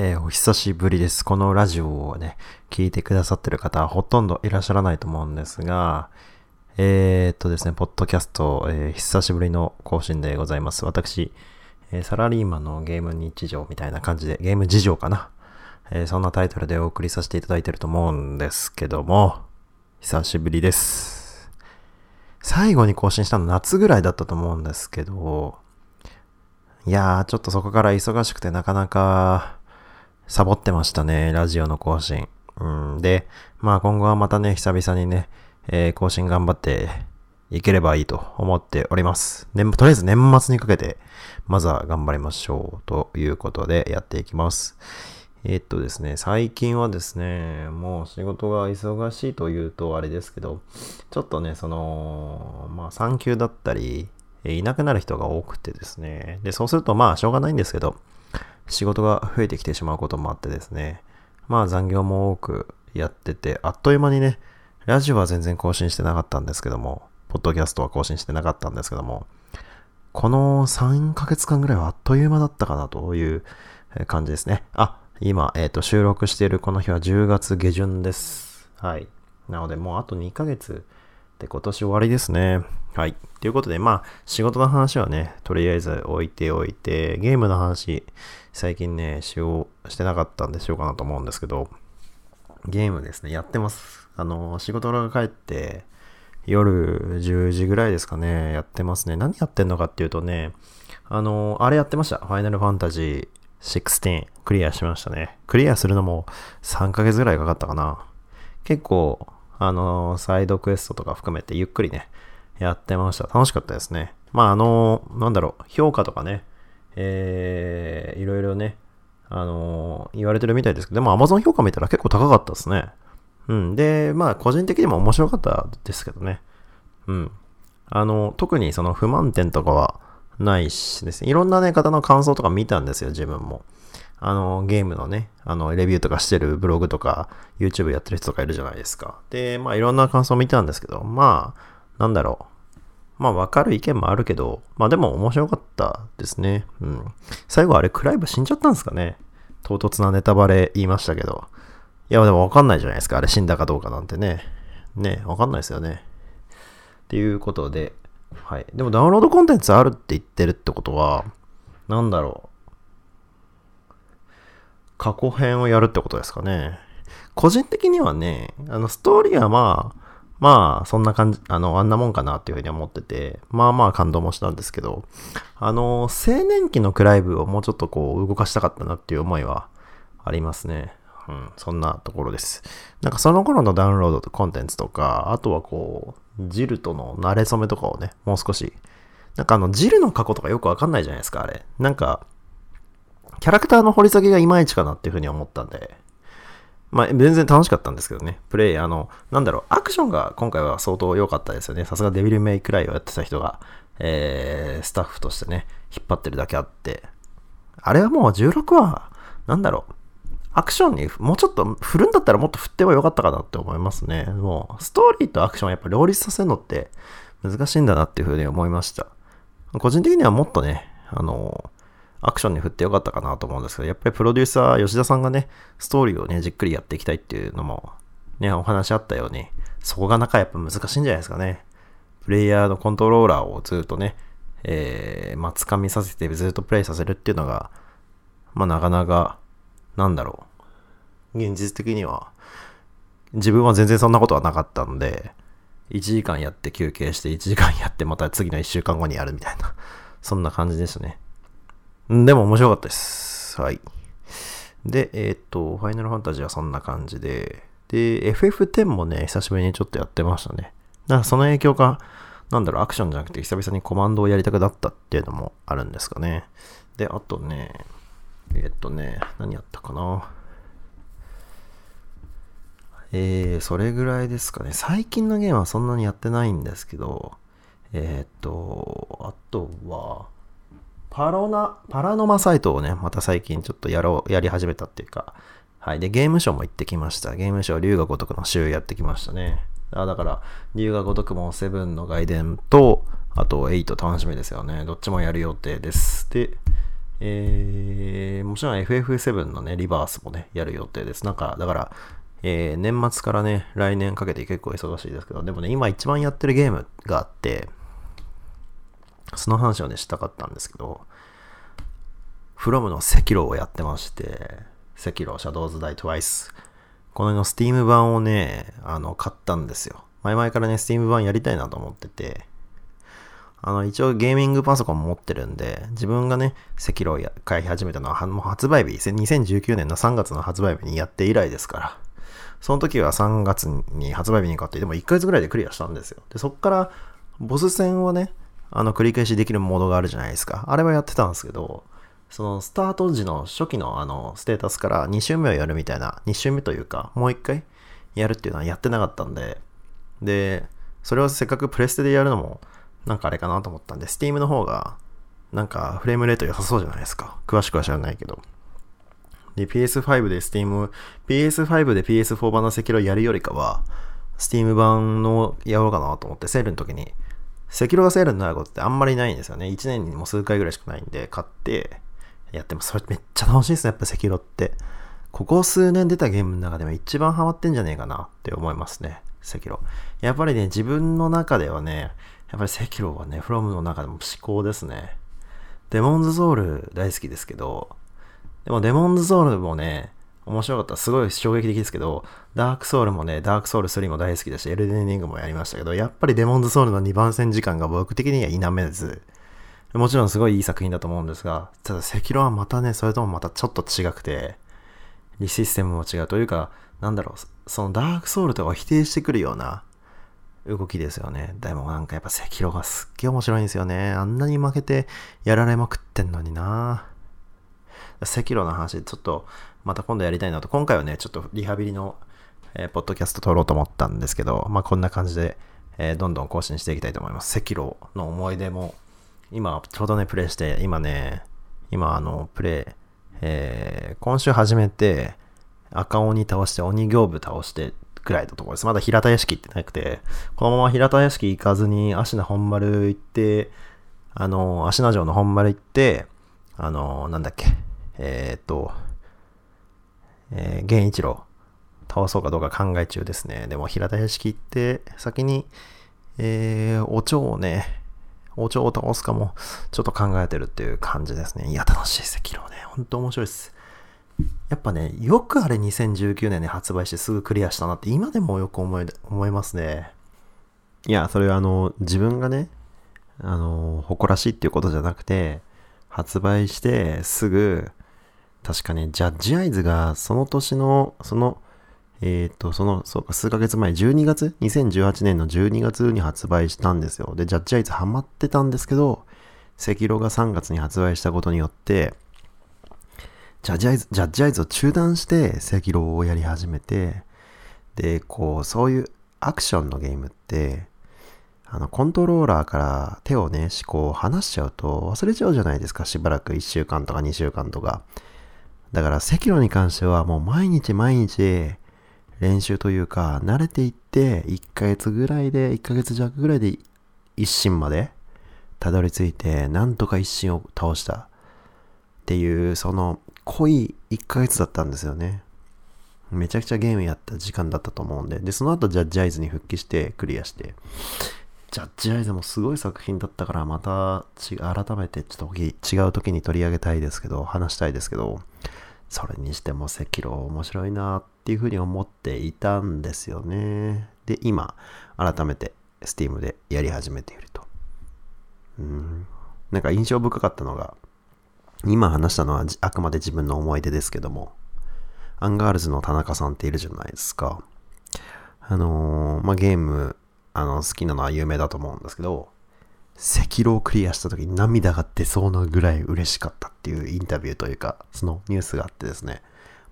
えー、お久しぶりです。このラジオをね、聞いてくださってる方はほとんどいらっしゃらないと思うんですが、えー、っとですね、ポッドキャスト、えー、久しぶりの更新でございます。私、え、サラリーマンのゲーム日常みたいな感じで、ゲーム事情かな。え、そんなタイトルでお送りさせていただいてると思うんですけども、久しぶりです。最後に更新したの夏ぐらいだったと思うんですけど、いやー、ちょっとそこから忙しくてなかなかサボってましたね、ラジオの更新。うん、で、まあ今後はまたね、久々にね、えー、更新頑張っていければいいと思っております。とりあえず年末にかけて、まずは頑張りましょうということでやっていきます。えー、っとですね、最近はですね、もう仕事が忙しいというとあれですけど、ちょっとね、その、まあ産休だったり、いなくなる人が多くてですね。で、そうするとまあしょうがないんですけど、仕事が増えてきてしまうこともあってですね、まあ残業も多くやってて、あっという間にね、ラジオは全然更新してなかったんですけども、ポッドキャストは更新してなかったんですけども、この3ヶ月間ぐらいはあっという間だったかなという感じですね。あ、今、えっ、ー、と、収録しているこの日は10月下旬です。はい。なので、もうあと2ヶ月で今年終わりですね。はい。ということで、まあ、仕事の話はね、とりあえず置いておいて、ゲームの話、最近ね、しよう、してなかったんでしようかなと思うんですけど、ゲームですね、やってます。あの、仕事が帰って、夜10時ぐらいですかね、やってますね。何やってんのかっていうとね、あの、あれやってました。ファイナルファンタジー16クリアしましたね。クリアするのも3ヶ月ぐらいかかったかな。結構、あの、サイドクエストとか含めてゆっくりね、やってました。楽しかったですね。まあ、あの、なんだろう、評価とかね、えー、いろいろね、あの言われてるみたいですけど、でも Amazon 評価見たら結構高かったですね。うん。で、まあ、個人的にも面白かったですけどね。うん。あの、特にその不満点とかはないしですね。いろんなね、方の感想とか見たんですよ、自分も。あの、ゲームのね、あの、レビューとかしてるブログとか、YouTube やってる人とかいるじゃないですか。で、まあ、いろんな感想を見たんですけど、まあ、なんだろう。まあわかる意見もあるけど、まあでも面白かったですね。うん。最後あれクライブ死んじゃったんですかね唐突なネタバレ言いましたけど。いやでもわかんないじゃないですか。あれ死んだかどうかなんてね。ね、わかんないですよね。っていうことで、はい。でもダウンロードコンテンツあるって言ってるってことは、なんだろう。過去編をやるってことですかね。個人的にはね、あの、ストーリーはまあ、まあ、そんな感じ、あの、あんなもんかなっていうふうに思ってて、まあまあ感動もしたんですけど、あの、青年期のクライブをもうちょっとこう動かしたかったなっていう思いはありますね。うん、そんなところです。なんかその頃のダウンロードとコンテンツとか、あとはこう、ジルとの慣れ初めとかをね、もう少し、なんかあの、ジルの過去とかよくわかんないじゃないですか、あれ。なんか、キャラクターの掘り下げがいまいちかなっていうふうに思ったんで、まあ、全然楽しかったんですけどね。プレイ、あの、なんだろう、アクションが今回は相当良かったですよね。さすがデビルメイクライをやってた人が、えー、スタッフとしてね、引っ張ってるだけあって。あれはもう16は、なんだろう、アクションにもうちょっと振るんだったらもっと振ってもよかったかなって思いますね。もう、ストーリーとアクションをやっぱ両立させるのって難しいんだなっていうふうに思いました。個人的にはもっとね、あの、アクションに振ってよかったかなと思うんですけど、やっぱりプロデューサー吉田さんがね、ストーリーをね、じっくりやっていきたいっていうのも、ね、お話あったように、そこが中やっぱ難しいんじゃないですかね。プレイヤーのコントローラーをずっとね、えー、まあ、掴みさせてずっとプレイさせるっていうのが、まあ、なかなか、なんだろう。現実的には、自分は全然そんなことはなかったんで、1時間やって休憩して、1時間やってまた次の1週間後にやるみたいな、そんな感じでしたね。でも面白かったです。はい。で、えー、っと、ファイナルファンタジーはそんな感じで、で、FF10 もね、久しぶりにちょっとやってましたね。だからその影響か、なんだろう、アクションじゃなくて久々にコマンドをやりたくなったっていうのもあるんですかね。で、あとね、えー、っとね、何やったかな。えー、それぐらいですかね。最近のゲームはそんなにやってないんですけど、えー、っと、あとは、パロナ、パラノマサイトをね、また最近ちょっとやろう、やり始めたっていうか、はい。で、ゲームショーも行ってきました。ゲームショー、龍が如くの週やってきましたね。あだから、龍が如くもセブンの外伝と、あと8楽しみですよね。どっちもやる予定です。で、えー、もちろん FF7 のね、リバースもね、やる予定です。なんか、だから、えー、年末からね、来年かけて結構忙しいですけど、でもね、今一番やってるゲームがあって、その話をね、したかったんですけど、フロムの赤炉をやってまして、赤炉、シャドウズダイトワイス。このの Steam 版をね、あの、買ったんですよ。前々からね、Steam 版やりたいなと思ってて、あの、一応ゲーミングパソコン持ってるんで、自分がね、赤炉を買い始めたのは、もう発売日、2019年の3月の発売日にやって以来ですから、その時は3月に発売日に買って、でも1ヶ月ぐらいでクリアしたんですよ。で、そっから、ボス戦はね、あの、繰り返しできるモードがあるじゃないですか。あれはやってたんですけど、そのスタート時の初期のあの、ステータスから2周目をやるみたいな、2周目というか、もう1回やるっていうのはやってなかったんで、で、それをせっかくプレステでやるのも、なんかあれかなと思ったんで、Steam の方が、なんかフレームレート良さそうじゃないですか。詳しくは知らないけど。で、PS5 で Steam、PS5 で PS4 版の赤色やるよりかは、Steam 版のやろうかなと思って、セールの時に、赤色がセールになることってあんまりないんですよね。1年にも数回ぐらいしかないんで、買って、やってもそれめっちゃ楽しいですね、やっぱ赤色って。ここ数年出たゲームの中でも一番ハマってんじゃねえかなって思いますね、赤色。やっぱりね、自分の中ではね、やっぱり赤炉はね、フロムの中でも思考ですね。デモンズソウル大好きですけど、でもデモンズソウルもね、面白かった。すごい衝撃的ですけど、ダークソウルもね、ダークソウル3も大好きだし、エルデンリングもやりましたけど、やっぱりデモンズソウルの2番戦時間が僕的には否めず、もちろんすごいいい作品だと思うんですが、ただ赤炉はまたね、それともまたちょっと違くて、リシステムも違うというか、なんだろう、そのダークソウルとかを否定してくるような、動きですよね。でもなんかやっぱ赤炉がすっげえ面白いんですよね。あんなに負けてやられまくってんのにな赤炉の話、ちょっとまた今度やりたいなと。今回はね、ちょっとリハビリの、えー、ポッドキャスト撮ろうと思ったんですけど、まあこんな感じで、えー、どんどん更新していきたいと思います。赤炉の思い出も、今ちょうどね、プレイして、今ね、今あの、プレイ、えー、今週始めて、赤鬼倒して、鬼行部倒して、くらいのところです。まだ平田屋敷ってなくて、このまま平田屋敷行かずに、芦名本丸行って、あの、芦名城の本丸行って、あの、なんだっけ、えー、っと、えー、源一郎、倒そうかどうか考え中ですね。でも平田屋敷行って、先に、えー、お蝶をね、お蝶を倒すかも、ちょっと考えてるっていう感じですね。いや、楽しいです、赤色ね。ほんと面白いです。やっぱね、よくあれ2019年に発売してすぐクリアしたなって今でもよく思い、思いますね。いや、それはあの、自分がね、あの、誇らしいっていうことじゃなくて、発売してすぐ、確かね、ジャッジアイズがその年の、その、えっ、ー、と、その、そうか、数ヶ月前、12月 ?2018 年の12月に発売したんですよ。で、ジャッジアイズハマってたんですけど、赤色が3月に発売したことによって、ジャッジアイズ、ジャッジアイズを中断して赤炉をやり始めて、で、こう、そういうアクションのゲームって、あの、コントローラーから手をね、こう離しちゃうと忘れちゃうじゃないですか。しばらく1週間とか2週間とか。だから、赤炉に関してはもう毎日毎日練習というか、慣れていって、1ヶ月ぐらいで、1ヶ月弱ぐらいで一心までたどり着いて、なんとか一心を倒したっていう、その濃い1ヶ月だったんですよね。めちゃくちゃゲームやった時間だったと思うんで。で、その後ジャッジアイズに復帰してクリアして。ジャッジアイズもすごい作品だったから、また改めてちょっと違う時に取り上げたいですけど、話したいですけど、それにしても赤炉面白いなっていうふうに思っていたんですよね。で、今、改めて Steam でやり始めていると。うん。なんか印象深かったのが、今話したのはあくまで自分の思い出ですけども、アンガールズの田中さんっているじゃないですか。あのー、まあ、ゲーム、あの、好きなのは有名だと思うんですけど、隻狼をクリアした時に涙が出そうなぐらい嬉しかったっていうインタビューというか、そのニュースがあってですね、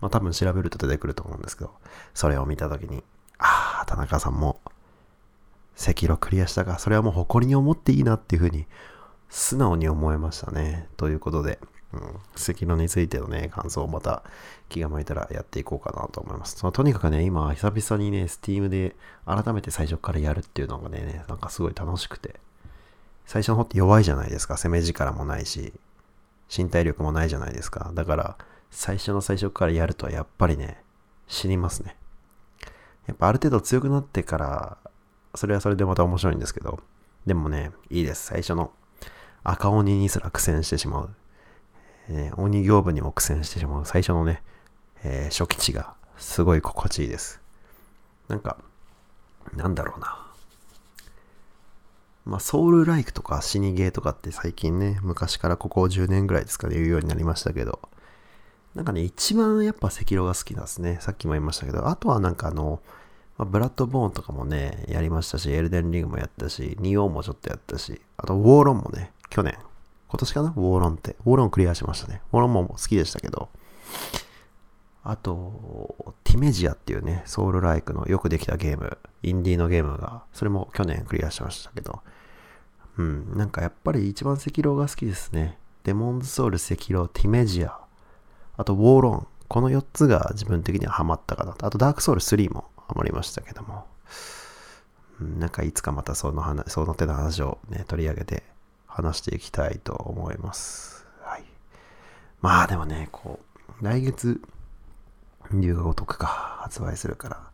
まあ多分調べると出てくると思うんですけど、それを見た時に、ああ、田中さんも赤狼クリアしたか、それはもう誇りに思っていいなっていうふうに素直に思えましたね。ということで、うん、赤炉についてのね、感想をまた気が向いたらやっていこうかなと思います。そのとにかくね、今、久々にね、Steam で改めて最初からやるっていうのがね、なんかすごい楽しくて。最初の方って弱いじゃないですか。攻め力もないし。身体力もないじゃないですか。だから、最初の最初からやるとやっぱりね、死にますね。やっぱある程度強くなってから、それはそれでまた面白いんですけど、でもね、いいです。最初の赤鬼にすら苦戦してしまう。えー、鬼行部にも苦戦してしまう最初のね、えー、初期値がすごい心地いいです。なんか、なんだろうな。まあ、ソウルライクとか死にゲーとかって最近ね、昔からここ10年ぐらいですかね、言うようになりましたけど、なんかね、一番やっぱ赤色が好きなんですね。さっきも言いましたけど、あとはなんかあの、まあ、ブラッドボーンとかもね、やりましたし、エルデンリングもやったし、ニオンもちょっとやったし、あとウォーロンもね、去年、今年かな？ウォーロンって。ウォーロンクリアしましたね。ウォーロンも好きでしたけど、あと、ティメジアっていうね、ソウルライクのよくできたゲーム、インディーのゲームが、それも去年クリアしましたけど、うん、なんかやっぱり一番赤狼が好きですね。デモンズソウル、赤狼、ティメジア、あとウォーロン。この4つが自分的にはハマったかなと。あとダークソウル3もハマりましたけども。なんかいつかまたその話、その手の話をね、取り上げて話していきたいと思います。はい。まあでもね、こう、来月、龍が如くか発売するから、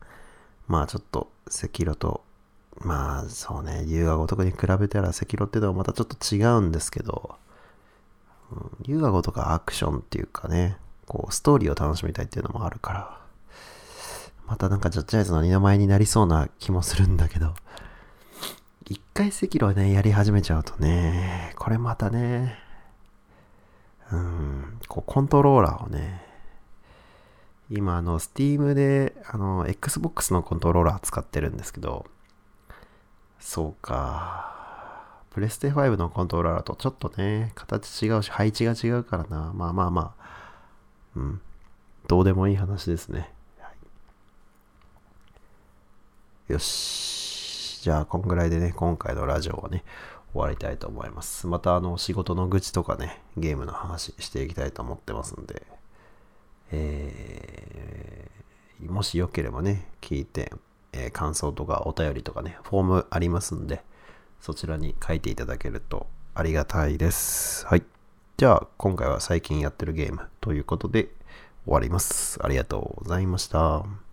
まあちょっと赤色と、まあそうね、龍が如くに比べたら赤色ってのはまたちょっと違うんですけど、龍が如くアクションっていうかね、こう、ストーリーを楽しみたいっていうのもあるから、またなんかジャッジアイズの二の前になりそうな気もするんだけど、一回赤色ね、やり始めちゃうとね、これまたね、うん、こう、コントローラーをね、今、あの、Steam で、あの、Xbox のコントローラー使ってるんですけど、そうか。プレステ5のコントローラーとちょっとね、形違うし、配置が違うからな。まあまあまあ。うん。どうでもいい話ですね。はい、よし。じゃあ、こんぐらいでね、今回のラジオはね、終わりたいと思います。また、あの、仕事の愚痴とかね、ゲームの話していきたいと思ってますんで、えー、もしよければね、聞いて、えー、感想とかお便りとかね、フォームありますんで、そちらに書いていただけるとありがたいです。はい。じゃあ、今回は最近やってるゲームということで終わります。ありがとうございました。